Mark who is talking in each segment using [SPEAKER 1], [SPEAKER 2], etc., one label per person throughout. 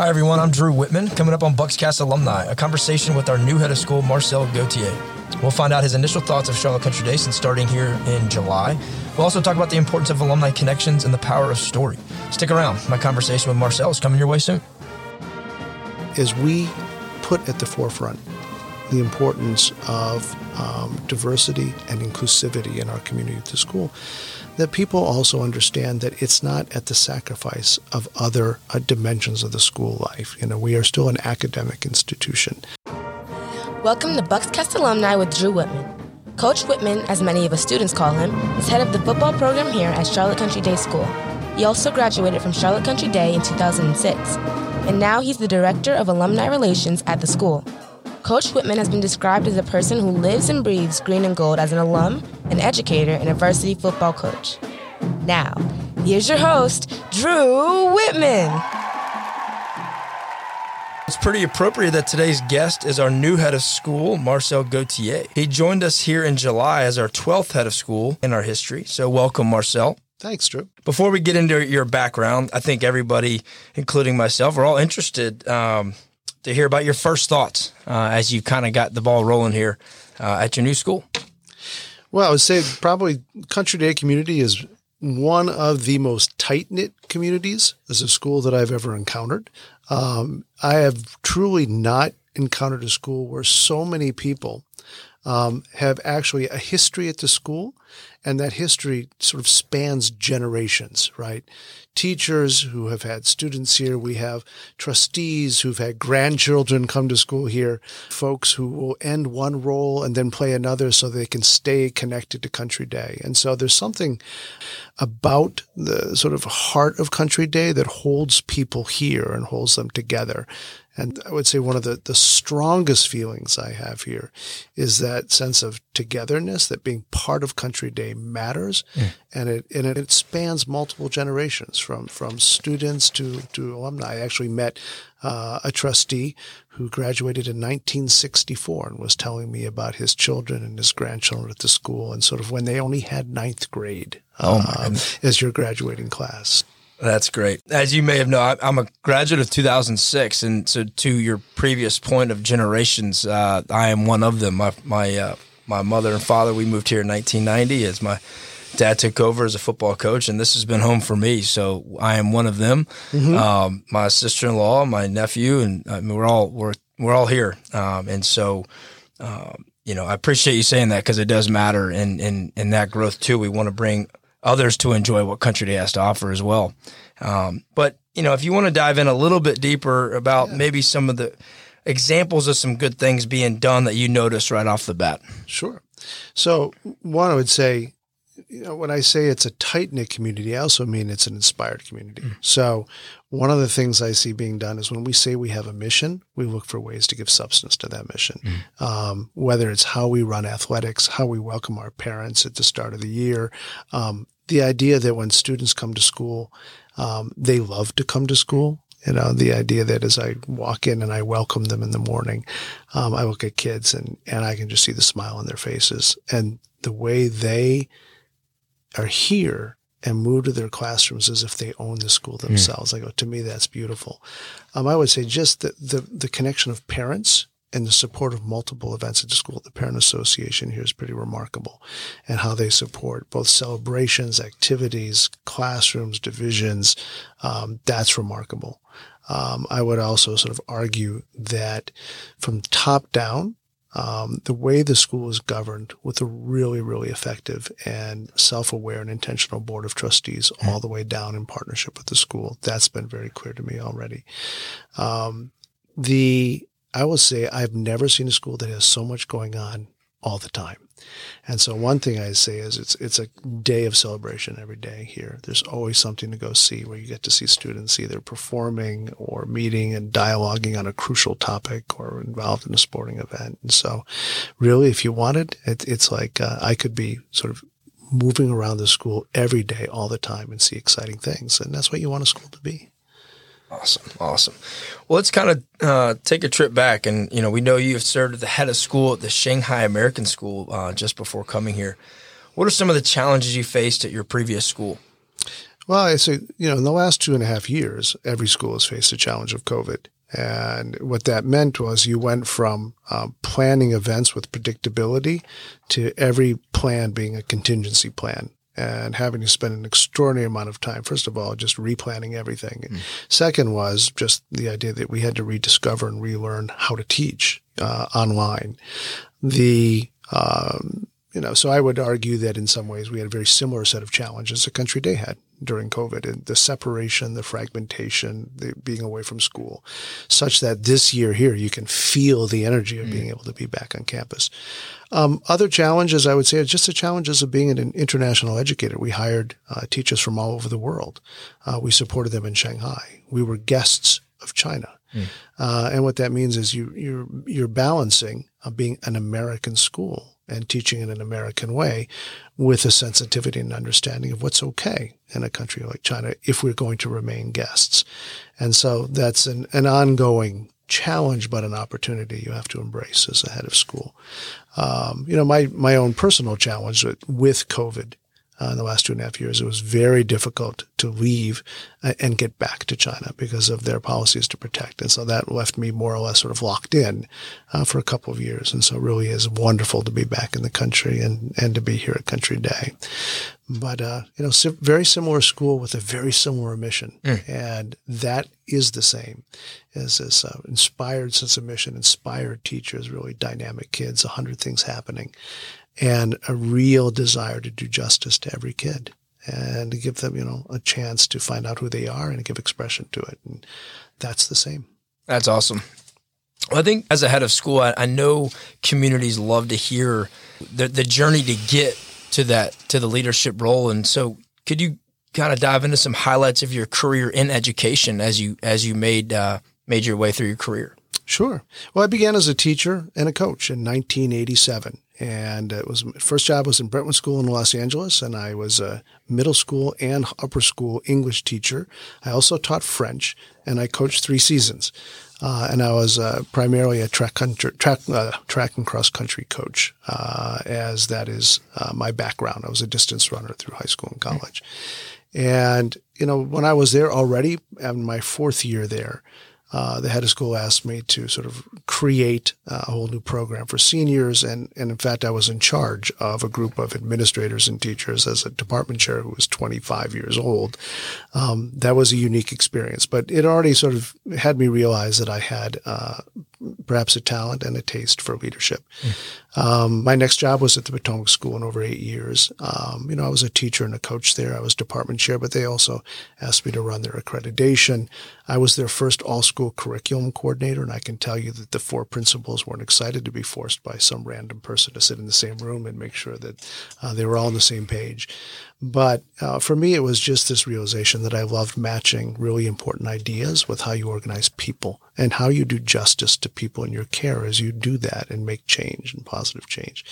[SPEAKER 1] Hi, everyone. I'm Drew Whitman, coming up on Buckscast Alumni, a conversation with our new head of school, Marcel Gauthier. We'll find out his initial thoughts of Charlotte Country Day since starting here in July. We'll also talk about the importance of alumni connections and the power of story. Stick around. My conversation with Marcel is coming your way soon.
[SPEAKER 2] As we put at the forefront the importance of um, diversity and inclusivity in our community at the school, that people also understand that it's not at the sacrifice of other uh, dimensions of the school life. You know, we are still an academic institution.
[SPEAKER 3] Welcome to Buckscast Alumni with Drew Whitman. Coach Whitman, as many of us students call him, is head of the football program here at Charlotte Country Day School. He also graduated from Charlotte Country Day in 2006, and now he's the director of alumni relations at the school. Coach Whitman has been described as a person who lives and breathes green and gold as an alum, an educator, and a varsity football coach. Now, here's your host, Drew Whitman.
[SPEAKER 1] It's pretty appropriate that today's guest is our new head of school, Marcel Gauthier. He joined us here in July as our 12th head of school in our history. So, welcome, Marcel.
[SPEAKER 2] Thanks, Drew.
[SPEAKER 1] Before we get into your background, I think everybody, including myself, are all interested um, to hear about your first thoughts uh, as you kind of got the ball rolling here uh, at your new school.
[SPEAKER 2] Well, I would say probably Country Day community is one of the most tight knit communities as a school that I've ever encountered. Um, I have truly not encountered a school where so many people um, have actually a history at the school, and that history sort of spans generations, right? teachers who have had students here. We have trustees who've had grandchildren come to school here, folks who will end one role and then play another so they can stay connected to Country Day. And so there's something about the sort of heart of Country Day that holds people here and holds them together. And I would say one of the, the strongest feelings I have here is that sense of togetherness, that being part of Country Day matters. Mm. And it and it spans multiple generations from from students to, to alumni. I actually met uh, a trustee who graduated in 1964 and was telling me about his children and his grandchildren at the school and sort of when they only had ninth grade oh um, as your graduating class.
[SPEAKER 1] That's great. As you may have known, I'm a graduate of 2006, and so to your previous point of generations, uh, I am one of them. My my uh, my mother and father, we moved here in 1990 as my dad took over as a football coach, and this has been home for me. So I am one of them. Mm-hmm. Um, my sister-in-law, my nephew, and I mean, we're all we're we're all here, um, and so. Um, you know, I appreciate you saying that because it does matter in, in, in that growth too. We want to bring others to enjoy what Country Day has to offer as well. Um, but you know, if you want to dive in a little bit deeper about yeah. maybe some of the examples of some good things being done that you noticed right off the bat.
[SPEAKER 2] Sure. So one, I would say, you know, when I say it's a tight knit community, I also mean it's an inspired community. Mm. So one of the things I see being done is when we say we have a mission, we look for ways to give substance to that mission. Mm. Um, whether it's how we run athletics, how we welcome our parents at the start of the year, um, the idea that when students come to school, um, they love to come to school. You know, the idea that as I walk in and I welcome them in the morning, um, I look at kids and, and I can just see the smile on their faces and the way they are here and move to their classrooms as if they own the school hmm. themselves. Mm. I go, to me, that's beautiful. Um, I would say just the, the, the connection of parents and the support of multiple events at the school. The Parent Association here is pretty remarkable and how they support both celebrations, activities, classrooms, divisions. Um, that's remarkable. Um, I would also sort of argue that from top down, um, the way the school is governed with a really, really effective and self-aware and intentional board of trustees mm-hmm. all the way down in partnership with the school. That's been very clear to me already. Um, the, I will say I've never seen a school that has so much going on all the time. And so one thing I say is it's it's a day of celebration every day here. There's always something to go see where you get to see students either performing or meeting and dialoguing on a crucial topic or involved in a sporting event. And so really, if you wanted, it, it's like uh, I could be sort of moving around the school every day, all the time and see exciting things. And that's what you want a school to be.
[SPEAKER 1] Awesome, awesome. Well, let's kind of uh, take a trip back, and you know, we know you have served as the head of school at the Shanghai American School uh, just before coming here. What are some of the challenges you faced at your previous school?
[SPEAKER 2] Well, I say, you know, in the last two and a half years, every school has faced the challenge of COVID. And what that meant was you went from um, planning events with predictability to every plan being a contingency plan and having to spend an extraordinary amount of time, first of all, just replanning everything. Mm. Second was just the idea that we had to rediscover and relearn how to teach uh, online. The um, you know, so I would argue that in some ways we had a very similar set of challenges the country day had during COVID and the separation, the fragmentation, the being away from school, such that this year here you can feel the energy of mm. being able to be back on campus. Um, other challenges I would say are just the challenges of being an international educator. We hired uh, teachers from all over the world. Uh, we supported them in Shanghai. We were guests of China. Mm. Uh, and what that means is you, you're, you're balancing uh, being an American school and teaching in an American way with a sensitivity and understanding of what's okay in a country like China if we're going to remain guests. And so that's an, an ongoing challenge, but an opportunity you have to embrace as a head of school. Um, you know, my, my own personal challenge with, with COVID uh, in the last two and a half years. It was very difficult to leave uh, and get back to China because of their policies to protect. And so that left me more or less sort of locked in uh, for a couple of years. And so it really is wonderful to be back in the country and, and to be here at Country Day. But, uh, you know, very similar school with a very similar mission. Mm. And that is the same as this uh, inspired sense of mission, inspired teachers, really dynamic kids, a hundred things happening and a real desire to do justice to every kid and to give them, you know, a chance to find out who they are and give expression to it. And that's the same.
[SPEAKER 1] That's awesome. Well, I think as a head of school, I, I know communities love to hear the, the journey to get to that, to the leadership role. And so could you kind of dive into some highlights of your career in education as you, as you made, uh, made your way through your career?
[SPEAKER 2] Sure. Well, I began as a teacher and a coach in 1987 and it was first job was in Brentwood School in Los Angeles, and I was a middle school and upper school English teacher. I also taught French, and I coached three seasons. Uh, and I was uh, primarily a track country, track uh, track and cross country coach, uh, as that is uh, my background. I was a distance runner through high school and college, and you know when I was there already, in my fourth year there, uh, the head of school asked me to sort of create a whole new program for seniors. And, and in fact, I was in charge of a group of administrators and teachers as a department chair who was 25 years old. Um, that was a unique experience, but it already sort of had me realize that I had uh, perhaps a talent and a taste for leadership. Mm. Um, my next job was at the Potomac School in over eight years. Um, you know, I was a teacher and a coach there. I was department chair, but they also asked me to run their accreditation. I was their first all school curriculum coordinator, and I can tell you that the four principals weren't excited to be forced by some random person to sit in the same room and make sure that uh, they were all on the same page. But uh, for me, it was just this realization that I loved matching really important ideas with how you organize people and how you do justice to people in your care as you do that and make change and positive change.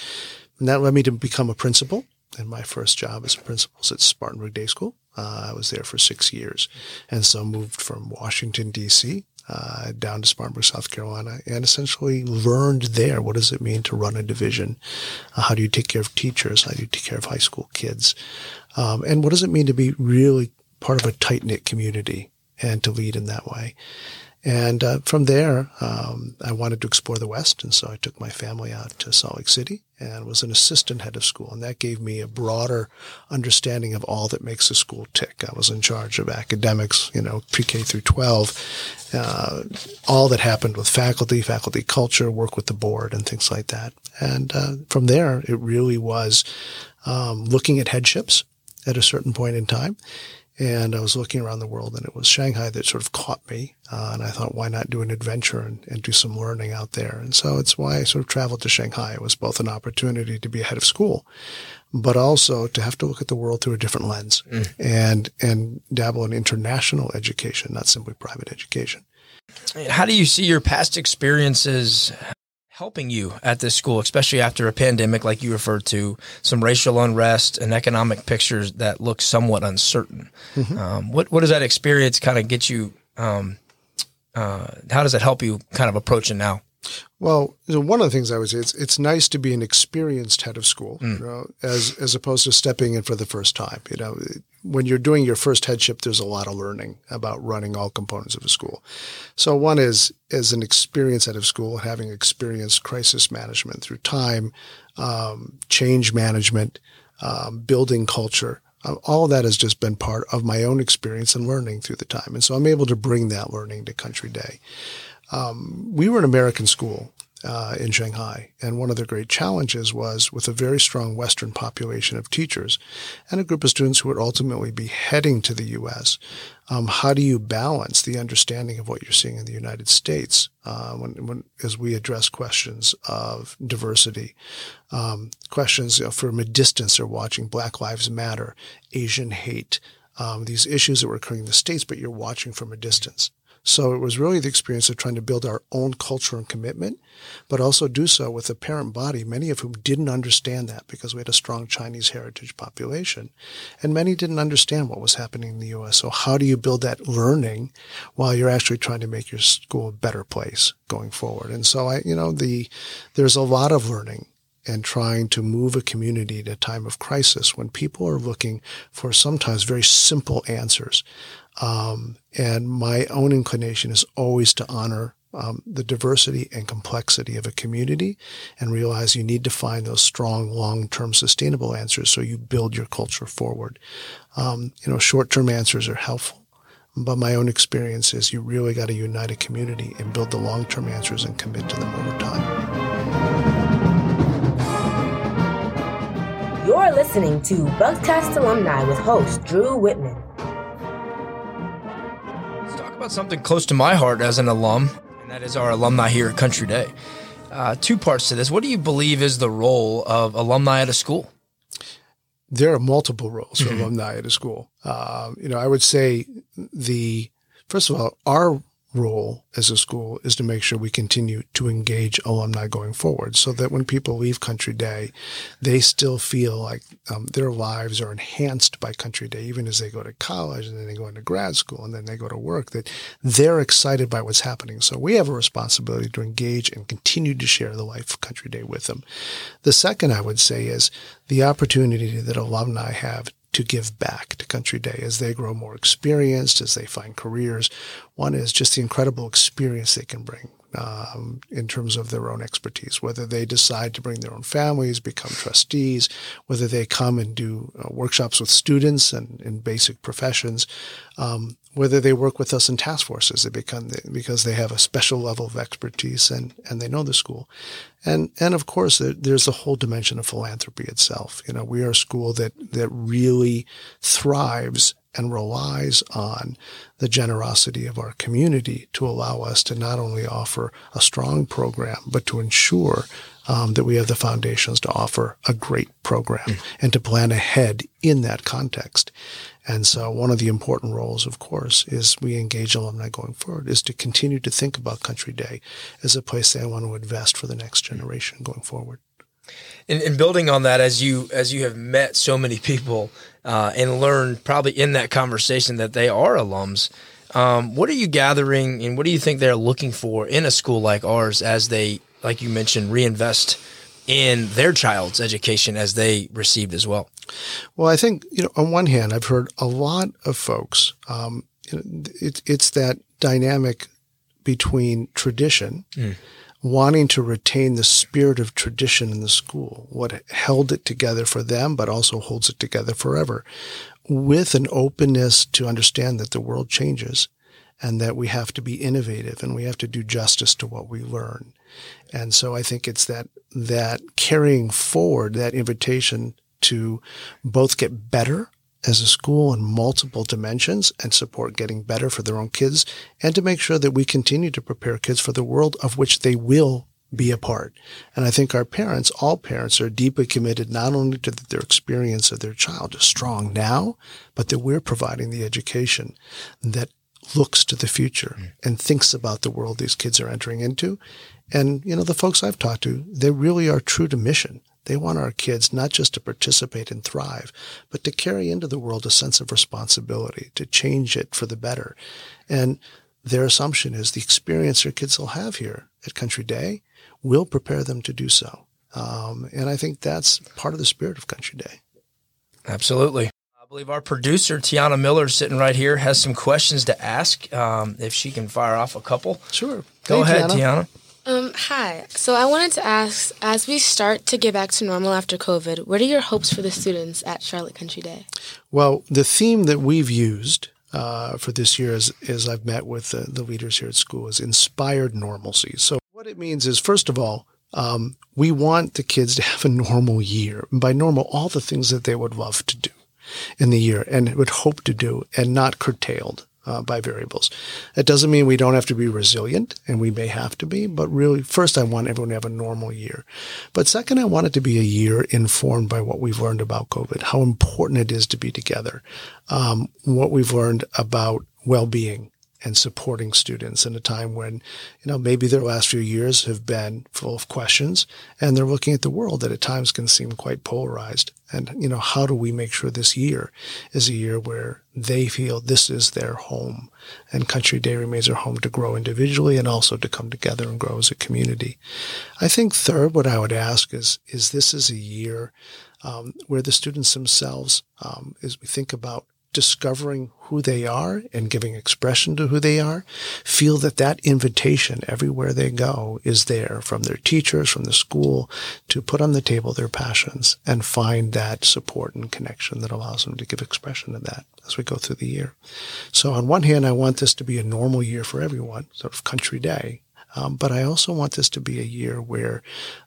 [SPEAKER 2] And that led me to become a principal. And my first job as a principal was at Spartanburg Day School. Uh, I was there for six years. And so moved from Washington, D.C uh, down to Spartanburg, South Carolina, and essentially learned there what does it mean to run a division? Uh, how do you take care of teachers? How do you take care of high school kids? Um, and what does it mean to be really part of a tight knit community and to lead in that way? And uh, from there, um, I wanted to explore the West, and so I took my family out to Salt Lake City and was an assistant head of school, and that gave me a broader understanding of all that makes a school tick. I was in charge of academics, you know, pre-K through 12, uh, all that happened with faculty, faculty culture, work with the board, and things like that. And uh, from there, it really was um, looking at headships at a certain point in time and I was looking around the world, and it was Shanghai that sort of caught me. Uh, and I thought, why not do an adventure and, and, do some learning out there? And so it's why I sort of traveled to Shanghai. It was both an opportunity to be ahead of school, but also to have to look at the world through a different lens mm. and and dabble in international education, not simply private education.
[SPEAKER 1] How do you see your past experiences helping you at this school, especially after a pandemic like you referred to, some racial unrest and economic pictures that look somewhat uncertain. Mm-hmm. Um, what what does that experience kind of get you? Um, uh, how does it help you kind of approach it now?
[SPEAKER 2] Well, one of the things I would say it's it's nice to be an experienced head of school, mm. you know, as as opposed to stepping in for the first time. You know, when you're doing your first headship, there's a lot of learning about running all components of a school. So one is as an experience out of school, having experienced crisis management through time, um, change management, um, building culture. Uh, all that has just been part of my own experience and learning through the time. And so I'm able to bring that learning to Country Day. Um, we were an American school uh, in Shanghai. And one of the great challenges was with a very strong Western population of teachers and a group of students who would ultimately be heading to the U.S. Um, how do you balance the understanding of what you're seeing in the United States uh, when, when, as we address questions of diversity, um, questions you know, from a distance they're watching Black Lives Matter, Asian hate, um, these issues that were occurring in the states, but you're watching from a distance. So it was really the experience of trying to build our own culture and commitment, but also do so with a parent body, many of whom didn't understand that because we had a strong Chinese heritage population. And many didn't understand what was happening in the U.S. So how do you build that learning while you're actually trying to make your school a better place going forward? And so I, you know, the, there's a lot of learning and trying to move a community at a time of crisis when people are looking for sometimes very simple answers. Um, and my own inclination is always to honor um, the diversity and complexity of a community and realize you need to find those strong, long-term sustainable answers so you build your culture forward. Um, you know, short-term answers are helpful, but my own experience is you really got to unite a community and build the long-term answers and commit to them over time.
[SPEAKER 3] Listening to Buckscast Alumni with host Drew Whitman.
[SPEAKER 1] Let's talk about something close to my heart as an alum, and that is our alumni here at Country Day. Uh, two parts to this. What do you believe is the role of alumni at a school?
[SPEAKER 2] There are multiple roles for mm-hmm. alumni at a school. Uh, you know, I would say the first of all, our role as a school is to make sure we continue to engage alumni going forward so that when people leave Country Day, they still feel like um, their lives are enhanced by Country Day, even as they go to college and then they go into grad school and then they go to work, that they're excited by what's happening. So we have a responsibility to engage and continue to share the life of Country Day with them. The second I would say is the opportunity that alumni have to give back to Country Day as they grow more experienced, as they find careers. One is just the incredible experience they can bring um, in terms of their own expertise, whether they decide to bring their own families, become trustees, whether they come and do uh, workshops with students and in basic professions, um, whether they work with us in task forces they become, because they have a special level of expertise and, and they know the school. And, and of course, there's the whole dimension of philanthropy itself. You know, we are a school that, that really thrives and relies on the generosity of our community to allow us to not only offer a strong program, but to ensure um, that we have the foundations to offer a great program mm. and to plan ahead in that context. And so one of the important roles, of course, is we engage alumni going forward is to continue to think about Country Day as a place they want to invest for the next generation going forward.
[SPEAKER 1] And, and building on that, as you as you have met so many people uh, and learned probably in that conversation that they are alums, um, what are you gathering and what do you think they're looking for in a school like ours as they, like you mentioned, reinvest in their child's education as they received as well?
[SPEAKER 2] Well, I think you know, on one hand, I've heard a lot of folks. Um, it, it's that dynamic between tradition. Mm wanting to retain the spirit of tradition in the school, what held it together for them, but also holds it together forever, with an openness to understand that the world changes and that we have to be innovative and we have to do justice to what we learn. And so I think it's that, that carrying forward that invitation to both get better as a school in multiple dimensions and support getting better for their own kids and to make sure that we continue to prepare kids for the world of which they will be a part. And I think our parents, all parents are deeply committed not only to their experience of their child is strong now, but that we're providing the education that looks to the future mm. and thinks about the world these kids are entering into. And, you know, the folks I've talked to, they really are true to mission. They want our kids not just to participate and thrive, but to carry into the world a sense of responsibility, to change it for the better. And their assumption is the experience their kids will have here at Country Day will prepare them to do so. Um, and I think that's part of the spirit of Country Day.
[SPEAKER 1] Absolutely. I believe our producer Tiana Miller, sitting right here, has some questions to ask. Um, if she can fire off a couple,
[SPEAKER 2] Sure.
[SPEAKER 1] go
[SPEAKER 2] Hey,
[SPEAKER 1] ahead, Tiana.
[SPEAKER 3] Um, hi. So I wanted to ask, as we start to get back to normal after COVID, what are your hopes for the students at Charlotte Country Day?
[SPEAKER 2] Well, the theme that we've used uh, for this year, is, as I've met with the, the leaders here at school, is inspired normalcy. So, what it means is, first of all, um, we want the kids to have a normal year. And by normal, all the things that they would love to do in the year and would hope to do and not curtailed uh, by variables. That doesn't mean we don't have to be resilient, and we may have to be, but really, first, I want everyone to have a normal year. But second, I want it to be a year informed by what we've learned about COVID, how important it is to be together, um, what we've learned about well being and supporting students in a time when, you know, maybe their last few years have been full of questions and they're looking at the world that at times can seem quite polarized. And, you know, how do we make sure this year is a year where they feel this is their home and Country Day remains their home to grow individually and also to come together and grow as a community. I think third, what I would ask is, is this is a year um, where the students themselves, um, as we think about discovering who they are and giving expression to who they are, feel that that invitation everywhere they go is there from their teachers, from the school to put on the table their passions and find that support and connection that allows them to give expression to that as we go through the year. So on one hand, I want this to be a normal year for everyone, sort of country day. Um, but I also want this to be a year where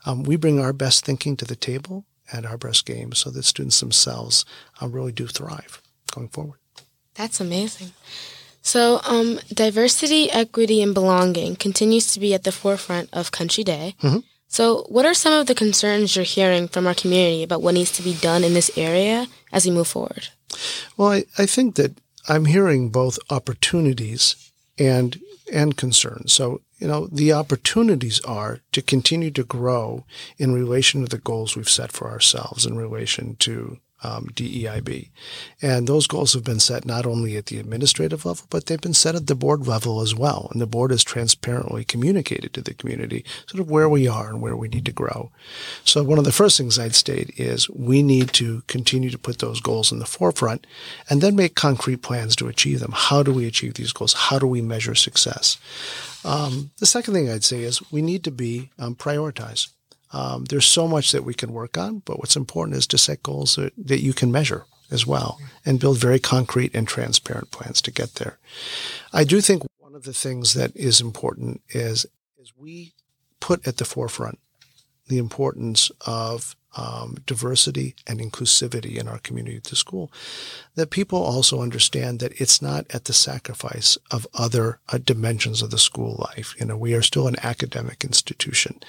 [SPEAKER 2] um, we bring our best thinking to the table and our best game so that students themselves uh, really do thrive going forward.
[SPEAKER 3] That's amazing. So, um, diversity, equity, and belonging continues to be at the forefront of Country Day. So, what are some of the concerns you're hearing from our community about what needs to be done in this area as we move forward?
[SPEAKER 2] Well, I, I think that I'm hearing both opportunities and and concerns. So, you know, the opportunities are to continue to grow in relation to the goals we've set for ourselves in relation to um, DEIB. And those goals have been set not only at the administrative level, but they've been set at the board level as well. And the board has transparently communicated to the community sort of where we are and where we need to grow. So one of the first things I'd state is we need to continue to put those goals in the forefront and then make concrete plans to achieve them. How do we achieve these goals? How do we measure success? Um, the second thing I'd say is we need to be um, prioritize. Um, there's so much that we can work on, but what's important is to set goals that, that you can measure as well and build very concrete and transparent plans to get there. I do think one of the things that is important is, is we put at the forefront the importance of um, diversity and inclusivity in our community the school, that people also understand that it's not at the sacrifice of other uh, dimensions of the school life. You know, we are still an academic institution.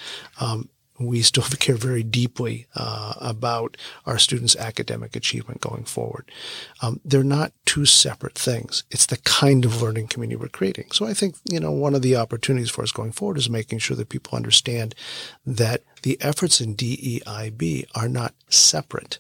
[SPEAKER 2] Um, we still care very deeply uh, about our students' academic achievement going forward. Um, they're not two separate things. It's the kind of learning community we're creating. So I think, you know, one of the opportunities for us going forward is making sure that people understand that the efforts in DEIB are not separate.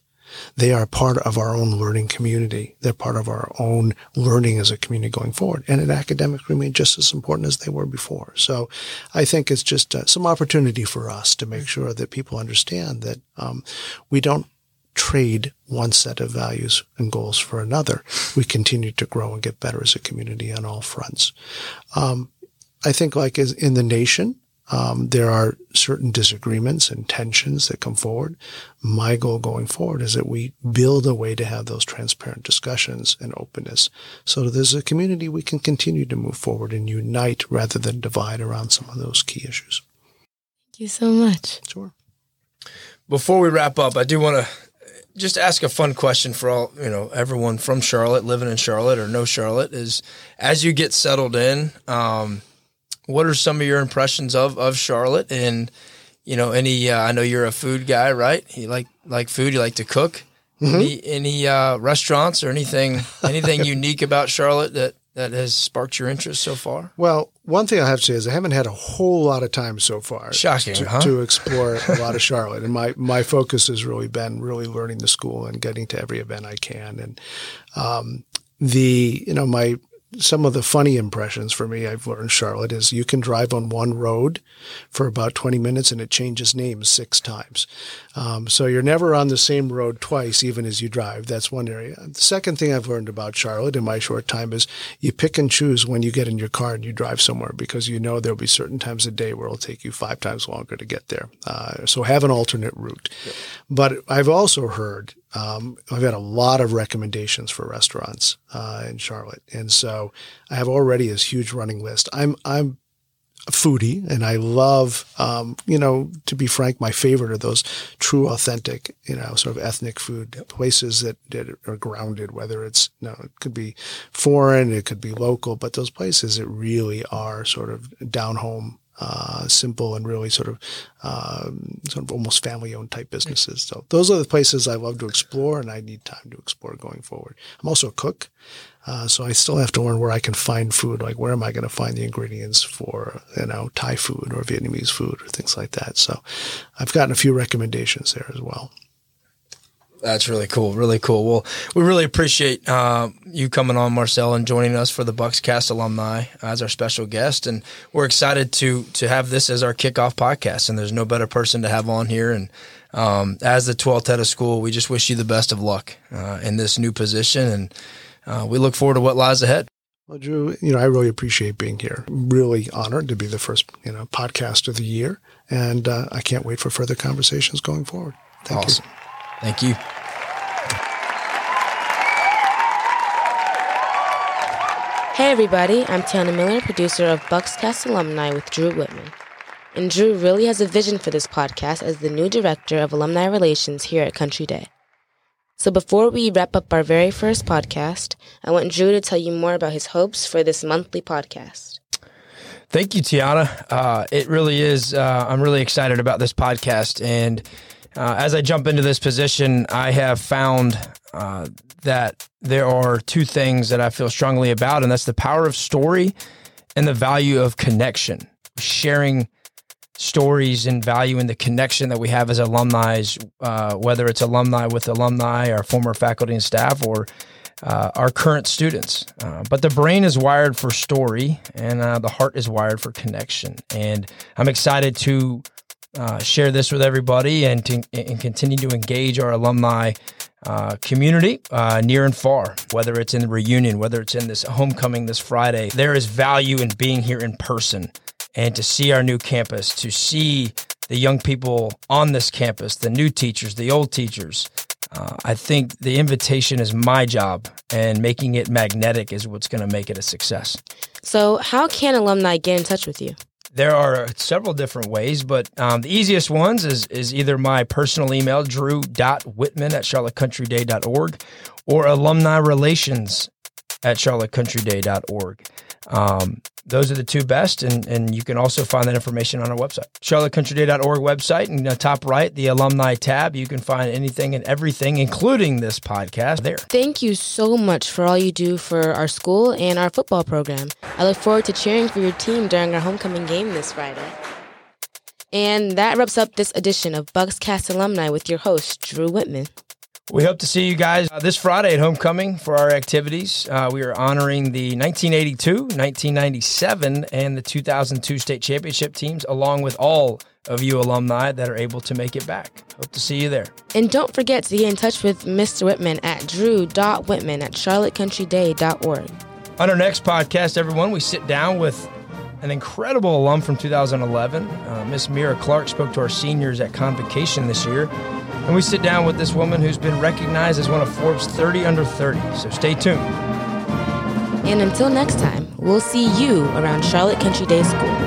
[SPEAKER 2] They are part of our own learning community. They're part of our own learning as a community going forward. And academics remain just as important as they were before. So I think it's just uh, some opportunity for us to make sure that people understand that um, we don't trade one set of values and goals for another. We continue to grow and get better as a community on all fronts. Um, I think like in the nation, um, there are certain disagreements and tensions that come forward. My goal going forward is that we build a way to have those transparent discussions and openness so that as a community we can continue to move forward and unite rather than divide around some of those key issues.
[SPEAKER 3] Thank you so much.
[SPEAKER 2] Sure.
[SPEAKER 1] Before we wrap up, I do want to just ask a fun question for all you know everyone from Charlotte, living in Charlotte or no Charlotte. Is as you get settled in, um, what are some of your impressions of of Charlotte? And you know, any uh, I know you're a food guy, right? You like like food. You like to cook. Any any uh, restaurants or anything anything unique about Charlotte that that has sparked your interest so far?
[SPEAKER 2] Well, one thing I have to say is I haven't had a whole lot of time so far
[SPEAKER 1] Shocking,
[SPEAKER 2] to,
[SPEAKER 1] huh?
[SPEAKER 2] to explore a lot of Charlotte, and my my focus has really been really learning the school and getting to every event I can. And um, the you know my some of the funny impressions for me I've learned Charlotte is you can drive on one road for about 20 minutes and it changes names six times. Um, so you're never on the same road twice, even as you drive. That's one area. The second thing I've learned about Charlotte in my short time is you pick and choose when you get in your car and you drive somewhere because you know there'll be certain times a day where it'll take you five times longer to get there. Uh, so have an alternate route. But I've also heard um, I've had a lot of recommendations for restaurants uh, in Charlotte, and so I have already this huge running list. I'm I'm a foodie, and I love, um, you know, to be frank, my favorite are those true, authentic, you know, sort of ethnic food places that, that are grounded. Whether it's, you know, it could be foreign, it could be local, but those places that really are sort of down home uh, simple and really sort of um, sort of almost family owned type businesses. So those are the places I love to explore, and I need time to explore going forward. I'm also a cook, uh, so I still have to learn where I can find food. Like where am I going to find the ingredients for you know Thai food or Vietnamese food or things like that. So I've gotten a few recommendations there as well.
[SPEAKER 1] That's really cool. Really cool. Well, we really appreciate uh, you coming on, Marcel, and joining us for the Buckscast alumni as our special guest. And we're excited to to have this as our kickoff podcast. And there's no better person to have on here. And um, as the Tualatin School, we just wish you the best of luck uh, in this new position. And uh, we look forward to what lies ahead.
[SPEAKER 2] Well, Drew, you know, I really appreciate being here. really honored to be the first, you know, podcast of the year, and uh, I can't wait for further conversations going forward. Thank
[SPEAKER 1] awesome.
[SPEAKER 2] you.
[SPEAKER 1] Thank you.
[SPEAKER 3] Hey everybody, I'm Tiana Miller, producer of Buckscast Alumni with Drew Whitman. And Drew really has a vision for this podcast as the new director of alumni relations here at Country Day. So before we wrap up our very first podcast, I want Drew to tell you more about his hopes for this monthly podcast.
[SPEAKER 1] Thank you, Tiana. Uh, it really is. Uh, I'm really excited about this podcast. And uh, as I jump into this position, I have found uh, that there are two things that I feel strongly about, and that's the power of story and the value of connection. Sharing stories and value in the connection that we have as alumni, uh, whether it's alumni with alumni, our former faculty and staff, or uh, our current students. Uh, but the brain is wired for story, and uh, the heart is wired for connection. And I'm excited to uh, share this with everybody and to and continue to engage our alumni uh, community uh, near and far, whether it's in the reunion, whether it's in this homecoming this Friday. There is value in being here in person and to see our new campus, to see the young people on this campus, the new teachers, the old teachers. Uh, I think the invitation is my job, and making it magnetic is what's going to make it a success.
[SPEAKER 3] So, how can alumni get in touch with you?
[SPEAKER 1] There are several different ways, but um, the easiest ones is, is either my personal email, drew.whitman at charlottecountryday.org, or alumni relations at charlottecountryday.org. Um, those are the two best, and, and you can also find that information on our website, charlottecountryday.org website. And the top right, the alumni tab, you can find anything and everything, including this podcast, there.
[SPEAKER 3] Thank you so much for all you do for our school and our football program. I look forward to cheering for your team during our homecoming game this Friday. And that wraps up this edition of Buckscast Alumni with your host, Drew Whitman.
[SPEAKER 1] We hope to see you guys uh, this Friday at homecoming for our activities. Uh, we are honoring the 1982, 1997, and the 2002 state championship teams, along with all of you alumni that are able to make it back. Hope to see you there.
[SPEAKER 3] And don't forget to get in touch with Mr. Whitman at drew.whitman at charlottecountryday.org.
[SPEAKER 1] On our next podcast, everyone, we sit down with an incredible alum from 2011. Uh, Miss Mira Clark spoke to our seniors at convocation this year. And we sit down with this woman who's been recognized as one of Forbes 30 under 30. So stay tuned.
[SPEAKER 3] And until next time, we'll see you around Charlotte Country Day School.